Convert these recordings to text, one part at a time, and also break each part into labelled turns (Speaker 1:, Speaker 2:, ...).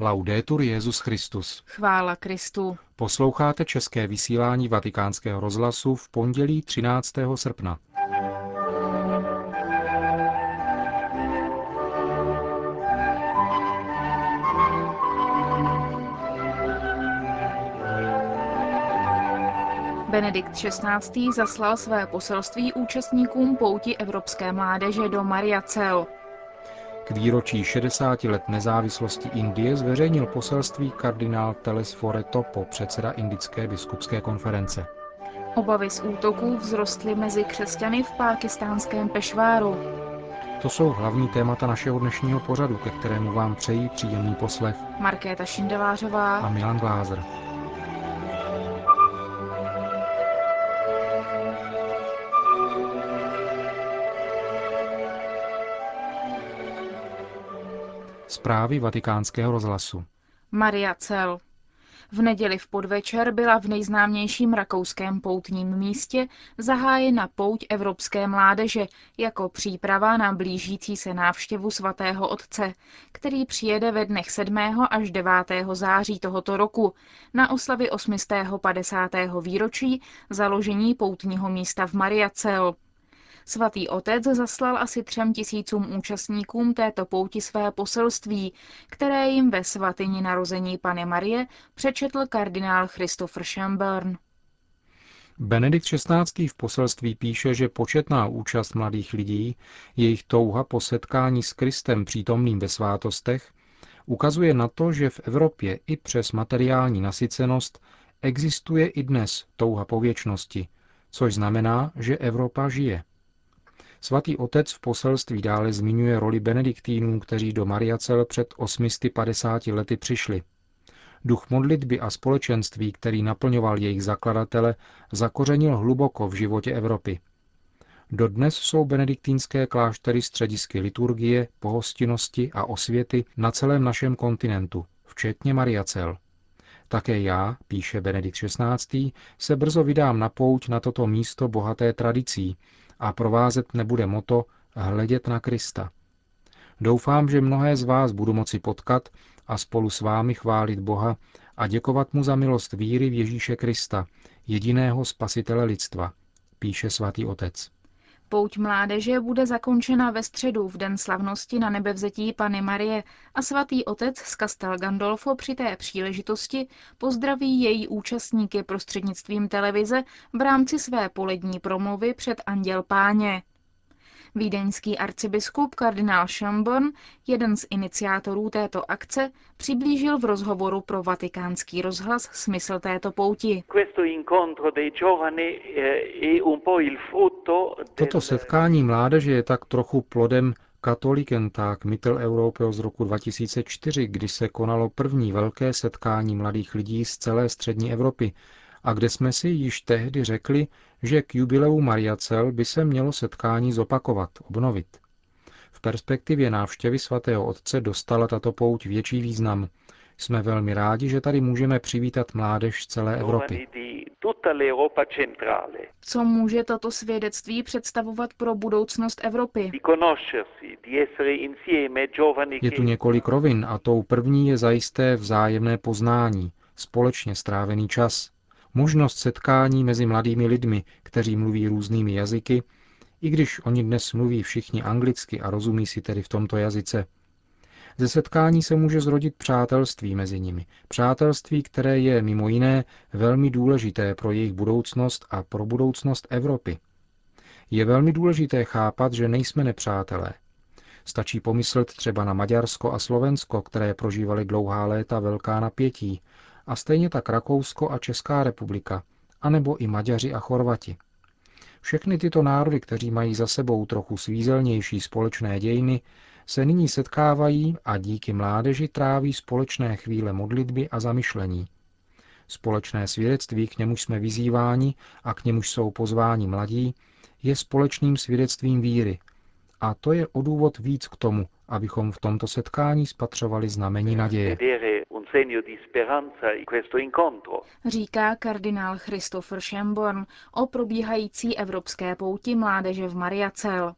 Speaker 1: Laudetur Jezus Christus.
Speaker 2: Chvála Kristu.
Speaker 1: Posloucháte české vysílání Vatikánského rozhlasu v pondělí 13. srpna.
Speaker 2: Benedikt XVI. zaslal své poselství účastníkům pouti Evropské mládeže do Mariacel.
Speaker 1: K výročí 60 let nezávislosti Indie zveřejnil poselství kardinál Telesfore Topo, předseda Indické biskupské konference.
Speaker 2: Obavy z útoků vzrostly mezi křesťany v pákistánském Pešváru.
Speaker 1: To jsou hlavní témata našeho dnešního pořadu, ke kterému vám přejí příjemný poslech
Speaker 2: Markéta Šindelářová
Speaker 1: a Milan Glázer. Zprávy vatikánského rozhlasu.
Speaker 2: Maria Cel. V neděli v podvečer byla v nejznámějším rakouském poutním místě zahájena pouť Evropské mládeže jako příprava na blížící se návštěvu svatého otce, který přijede ve dnech 7. až 9. září tohoto roku na oslavy 850. výročí založení poutního místa v Mariacel. Svatý otec zaslal asi třem tisícům účastníkům této pouti své poselství, které jim ve svatyni narození Pany Marie přečetl kardinál Christopher Schemburn.
Speaker 1: Benedikt XVI. v poselství píše, že početná účast mladých lidí, jejich touha po setkání s Kristem přítomným ve svátostech, ukazuje na to, že v Evropě i přes materiální nasycenost existuje i dnes touha po věčnosti, což znamená, že Evropa žije. Svatý otec v poselství dále zmiňuje roli benediktínů, kteří do Mariacel před 850 lety přišli. Duch modlitby a společenství, který naplňoval jejich zakladatele, zakořenil hluboko v životě Evropy. Dodnes jsou benediktínské kláštery středisky liturgie, pohostinnosti a osvěty na celém našem kontinentu, včetně Mariacel. Také já, píše Benedikt XVI., se brzo vydám na pouť na toto místo bohaté tradicí, a provázet nebude moto hledět na Krista. Doufám, že mnohé z vás budu moci potkat a spolu s vámi chválit Boha a děkovat mu za milost víry v Ježíše Krista, jediného spasitele lidstva, píše svatý otec.
Speaker 2: Pouť mládeže bude zakončena ve středu v den slavnosti na nebevzetí Pany Marie a svatý otec z Castel Gandolfo při té příležitosti pozdraví její účastníky prostřednictvím televize v rámci své polední promluvy před Anděl Páně. Vídeňský arcibiskup kardinál Schönborn, jeden z iniciátorů této akce, přiblížil v rozhovoru pro vatikánský rozhlas smysl této pouti.
Speaker 1: Eh, Toto setkání mládeže je tak trochu plodem Katolikentag Mitteleuropeho z roku 2004, kdy se konalo první velké setkání mladých lidí z celé střední Evropy, a kde jsme si již tehdy řekli, že k jubileu Mariacel by se mělo setkání zopakovat, obnovit. V perspektivě návštěvy svatého otce dostala tato pouť větší význam. Jsme velmi rádi, že tady můžeme přivítat mládež z celé Evropy.
Speaker 2: Co může toto svědectví představovat pro budoucnost Evropy?
Speaker 1: Je tu několik rovin a tou první je zajisté vzájemné poznání, společně strávený čas možnost setkání mezi mladými lidmi, kteří mluví různými jazyky, i když oni dnes mluví všichni anglicky a rozumí si tedy v tomto jazyce. Ze setkání se může zrodit přátelství mezi nimi. Přátelství, které je mimo jiné velmi důležité pro jejich budoucnost a pro budoucnost Evropy. Je velmi důležité chápat, že nejsme nepřátelé. Stačí pomyslet třeba na Maďarsko a Slovensko, které prožívaly dlouhá léta velká napětí, a stejně tak Rakousko a Česká republika, anebo i Maďaři a Chorvati. Všechny tyto národy, kteří mají za sebou trochu svízelnější společné dějiny, se nyní setkávají a díky mládeži tráví společné chvíle modlitby a zamyšlení. Společné svědectví, k němuž jsme vyzýváni a k němuž jsou pozváni mladí, je společným svědectvím víry. A to je o důvod víc k tomu, abychom v tomto setkání spatřovali znamení naděje.
Speaker 2: Říká kardinál Christopher Schemborn o probíhající evropské pouti mládeže v Mariacel.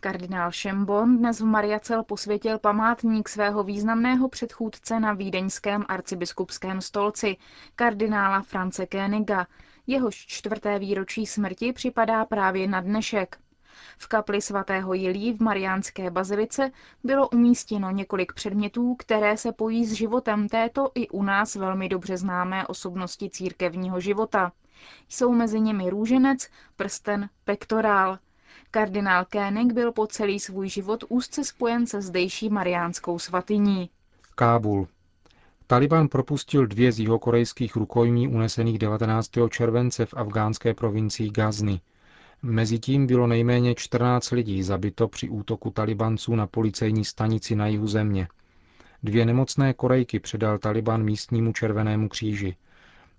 Speaker 2: Kardinál Šembon dnes v Mariacel posvětil památník svého významného předchůdce na vídeňském arcibiskupském stolci, kardinála France Kéniga. Jehož čtvrté výročí smrti připadá právě na dnešek. V kapli svatého Jilí v Mariánské bazilice bylo umístěno několik předmětů, které se pojí s životem této i u nás velmi dobře známé osobnosti církevního života. Jsou mezi nimi růženec, prsten, pektorál. Kardinál Kénig byl po celý svůj život úzce spojen se zdejší mariánskou svatyní.
Speaker 1: Kábul. Taliban propustil dvě z jihokorejských rukojmí unesených 19. července v afgánské provincii Ghazni. Mezitím bylo nejméně 14 lidí zabito při útoku talibanců na policejní stanici na jihu země. Dvě nemocné Korejky předal Taliban místnímu červenému kříži.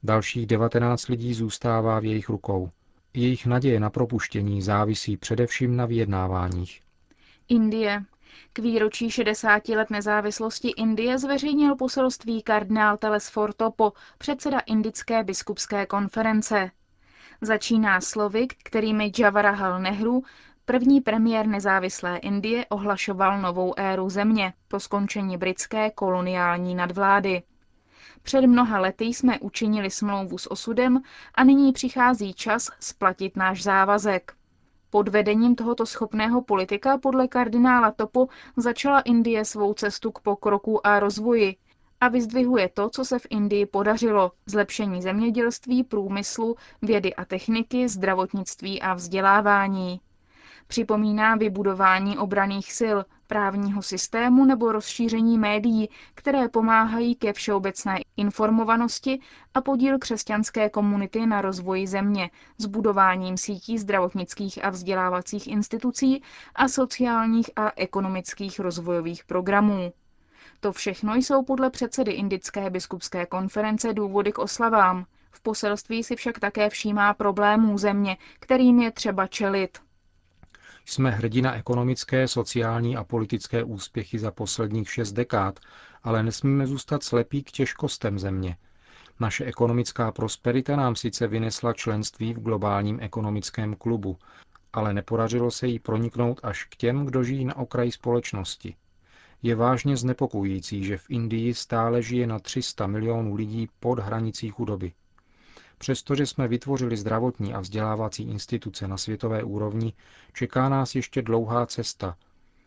Speaker 1: Dalších 19 lidí zůstává v jejich rukou. Jejich naděje na propuštění závisí především na vyjednáváních.
Speaker 2: Indie. K výročí 60 let nezávislosti Indie zveřejnil poselství kardinál Telesfor Topo, předseda Indické biskupské konference. Začíná slovy, kterými Jawaharlal Nehru, první premiér nezávislé Indie, ohlašoval novou éru země po skončení britské koloniální nadvlády. Před mnoha lety jsme učinili smlouvu s osudem a nyní přichází čas splatit náš závazek. Pod vedením tohoto schopného politika podle kardinála Topo začala Indie svou cestu k pokroku a rozvoji a vyzdvihuje to, co se v Indii podařilo. Zlepšení zemědělství, průmyslu, vědy a techniky, zdravotnictví a vzdělávání. Připomíná vybudování obraných sil, právního systému nebo rozšíření médií, které pomáhají ke všeobecné informovanosti a podíl křesťanské komunity na rozvoji země s budováním sítí zdravotnických a vzdělávacích institucí a sociálních a ekonomických rozvojových programů. To všechno jsou podle předsedy Indické biskupské konference důvody k oslavám. V poselství si však také všímá problémů země, kterým je třeba čelit.
Speaker 1: Jsme hrdina ekonomické, sociální a politické úspěchy za posledních šest dekád, ale nesmíme zůstat slepí k těžkostem země. Naše ekonomická prosperita nám sice vynesla členství v globálním ekonomickém klubu, ale nepodařilo se jí proniknout až k těm, kdo žijí na okraji společnosti. Je vážně znepokojící, že v Indii stále žije na 300 milionů lidí pod hranicí chudoby. Přestože jsme vytvořili zdravotní a vzdělávací instituce na světové úrovni, čeká nás ještě dlouhá cesta,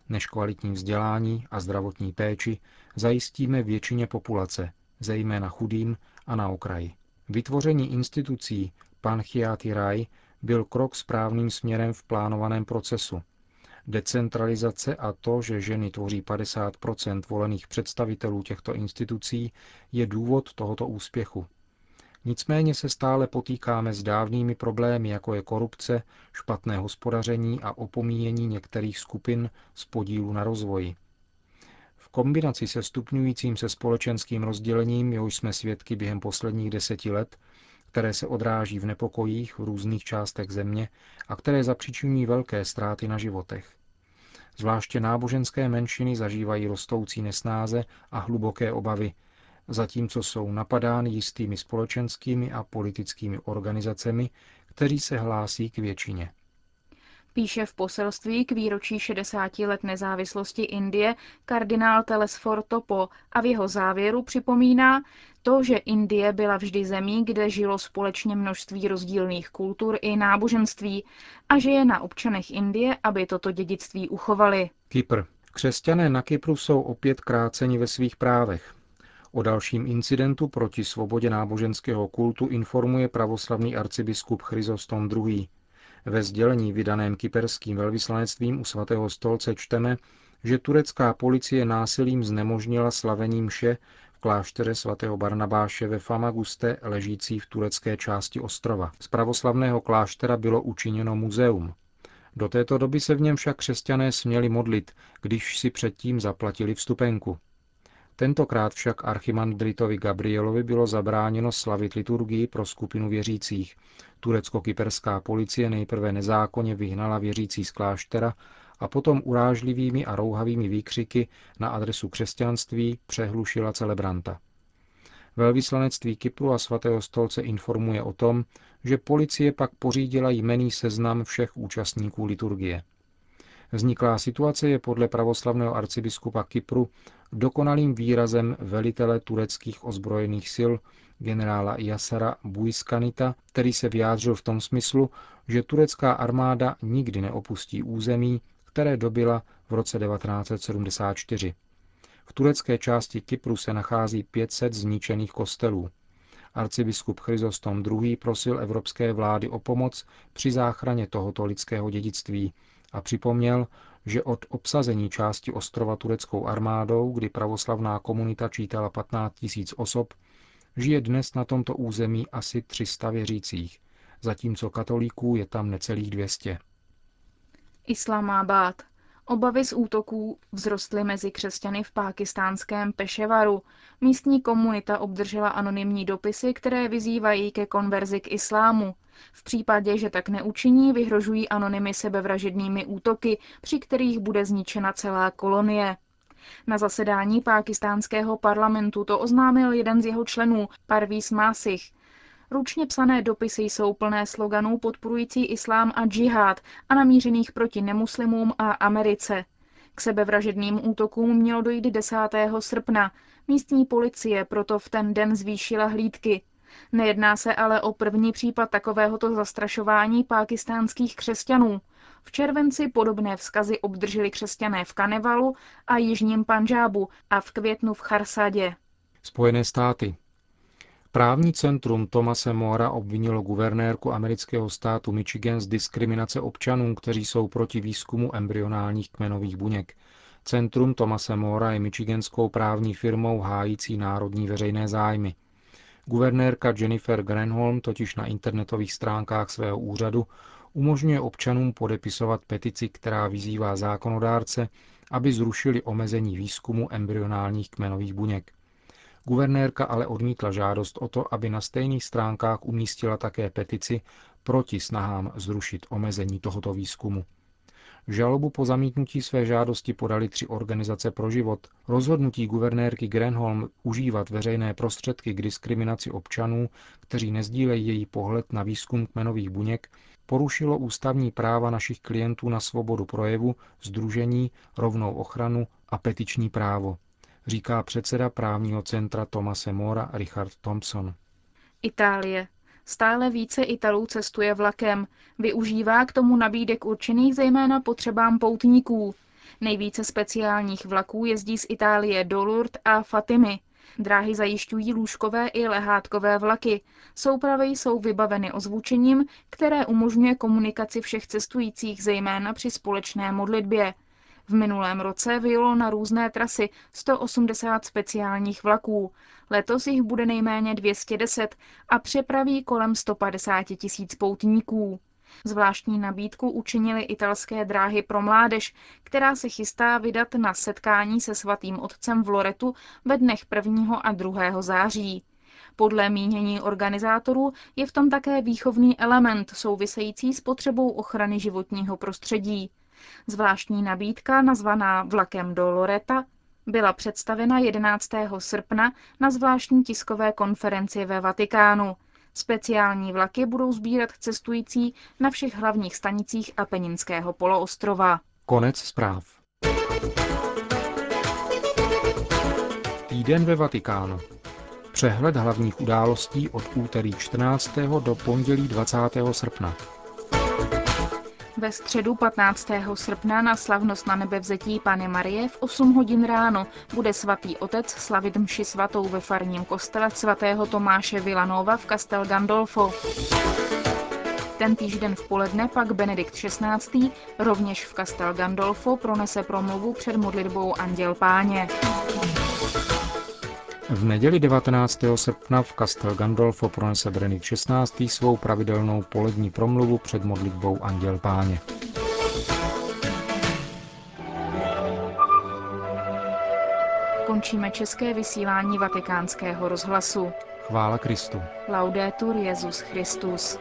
Speaker 1: než kvalitní vzdělání a zdravotní péči zajistíme většině populace, zejména chudým a na okraji. Vytvoření institucí Panchiati Rai byl krok správným směrem v plánovaném procesu. Decentralizace a to, že ženy tvoří 50 volených představitelů těchto institucí, je důvod tohoto úspěchu. Nicméně se stále potýkáme s dávnými problémy, jako je korupce, špatné hospodaření a opomíjení některých skupin z podílu na rozvoji. V kombinaci se stupňujícím se společenským rozdělením, jehož jsme svědky během posledních deseti let, které se odráží v nepokojích v různých částech země a které zapříčinují velké ztráty na životech. Zvláště náboženské menšiny zažívají rostoucí nesnáze a hluboké obavy, zatímco jsou napadány jistými společenskými a politickými organizacemi, kteří se hlásí k většině.
Speaker 2: Píše v poselství k výročí 60 let nezávislosti Indie kardinál Telesfor Topo a v jeho závěru připomíná to, že Indie byla vždy zemí, kde žilo společně množství rozdílných kultur i náboženství a že je na občanech Indie, aby toto dědictví uchovali.
Speaker 1: Kypr. Křesťané na Kypru jsou opět kráceni ve svých právech. O dalším incidentu proti svobodě náboženského kultu informuje pravoslavný arcibiskup Chryzostom II. Ve sdělení vydaném kyperským velvyslanectvím u svatého stolce čteme, že turecká policie násilím znemožnila slavení mše kláštere svatého Barnabáše ve Famaguste, ležící v turecké části ostrova. Z pravoslavného kláštera bylo učiněno muzeum. Do této doby se v něm však křesťané směli modlit, když si předtím zaplatili vstupenku. Tentokrát však archimandritovi Gabrielovi bylo zabráněno slavit liturgii pro skupinu věřících. Turecko-kyperská policie nejprve nezákonně vyhnala věřící z kláštera a potom urážlivými a rouhavými výkřiky na adresu křesťanství přehlušila celebranta. Velvyslanectví Kypru a svatého stolce informuje o tom, že policie pak pořídila jmený seznam všech účastníků liturgie. Vzniklá situace je podle pravoslavného arcibiskupa Kypru dokonalým výrazem velitele tureckých ozbrojených sil generála Jasara Bujskanita, který se vyjádřil v tom smyslu, že turecká armáda nikdy neopustí území, které dobila v roce 1974. V turecké části Kypru se nachází 500 zničených kostelů. Arcibiskup Chryzostom II. prosil evropské vlády o pomoc při záchraně tohoto lidského dědictví a připomněl, že od obsazení části ostrova tureckou armádou, kdy pravoslavná komunita čítala 15 tisíc osob, žije dnes na tomto území asi 300 věřících, zatímco katolíků je tam necelých 200.
Speaker 2: Islamabad. Obavy z útoků vzrostly mezi křesťany v pákistánském Peševaru. Místní komunita obdržela anonymní dopisy, které vyzývají ke konverzi k islámu. V případě, že tak neučiní, vyhrožují anonymy sebevražednými útoky, při kterých bude zničena celá kolonie. Na zasedání pákistánského parlamentu to oznámil jeden z jeho členů, Parvís Másich. Ručně psané dopisy jsou plné sloganů podporující islám a džihad a namířených proti nemuslimům a Americe. K sebevražedným útokům mělo dojít 10. srpna. Místní policie proto v ten den zvýšila hlídky. Nejedná se ale o první případ takovéhoto zastrašování pákistánských křesťanů. V červenci podobné vzkazy obdrželi křesťané v Kanevalu a jižním Panžábu a v květnu v Charsadě.
Speaker 1: Spojené státy. Právní centrum Tomase Mora obvinilo guvernérku amerického státu Michigan z diskriminace občanů, kteří jsou proti výzkumu embryonálních kmenových buněk. Centrum Tomase Mora je michiganskou právní firmou hájící národní veřejné zájmy. Guvernérka Jennifer Granholm totiž na internetových stránkách svého úřadu umožňuje občanům podepisovat petici, která vyzývá zákonodárce, aby zrušili omezení výzkumu embryonálních kmenových buněk. Guvernérka ale odmítla žádost o to, aby na stejných stránkách umístila také petici proti snahám zrušit omezení tohoto výzkumu. Žalobu po zamítnutí své žádosti podali tři organizace pro život. Rozhodnutí guvernérky Grenholm užívat veřejné prostředky k diskriminaci občanů, kteří nezdílejí její pohled na výzkum kmenových buněk, porušilo ústavní práva našich klientů na svobodu projevu, združení, rovnou ochranu a petiční právo, říká předseda právního centra Tomase Mora Richard Thompson.
Speaker 2: Itálie. Stále více Italů cestuje vlakem. Využívá k tomu nabídek určených zejména potřebám poutníků. Nejvíce speciálních vlaků jezdí z Itálie do Lourdes a Fatimy. Dráhy zajišťují lůžkové i lehátkové vlaky. Soupravy jsou vybaveny ozvučením, které umožňuje komunikaci všech cestujících, zejména při společné modlitbě. V minulém roce vyjelo na různé trasy 180 speciálních vlaků. Letos jich bude nejméně 210 a přepraví kolem 150 tisíc poutníků. Zvláštní nabídku učinili italské dráhy pro mládež, která se chystá vydat na setkání se svatým otcem v Loretu ve dnech 1. a 2. září. Podle mínění organizátorů je v tom také výchovný element související s potřebou ochrany životního prostředí. Zvláštní nabídka, nazvaná Vlakem do Loreta, byla představena 11. srpna na zvláštní tiskové konferenci ve Vatikánu. Speciální vlaky budou sbírat cestující na všech hlavních stanicích Apeninského poloostrova.
Speaker 1: Konec zpráv. Týden ve Vatikánu. Přehled hlavních událostí od úterý 14. do pondělí 20. srpna.
Speaker 2: Ve středu 15. srpna na slavnost na nebevzetí Pany Marie v 8 hodin ráno bude svatý otec slavit mši svatou ve farním kostele svatého Tomáše Villanova v Castel Gandolfo. Ten týžden v poledne pak Benedikt XVI. rovněž v Castel Gandolfo pronese promluvu před modlitbou Anděl Páně.
Speaker 1: V neděli 19. srpna v Castel Gandolfo pronese Benedikt XVI. svou pravidelnou polední promluvu před modlitbou Anděl Páně.
Speaker 2: Končíme české vysílání vatikánského rozhlasu.
Speaker 1: Chvála Kristu.
Speaker 2: Laudetur Jezus Christus.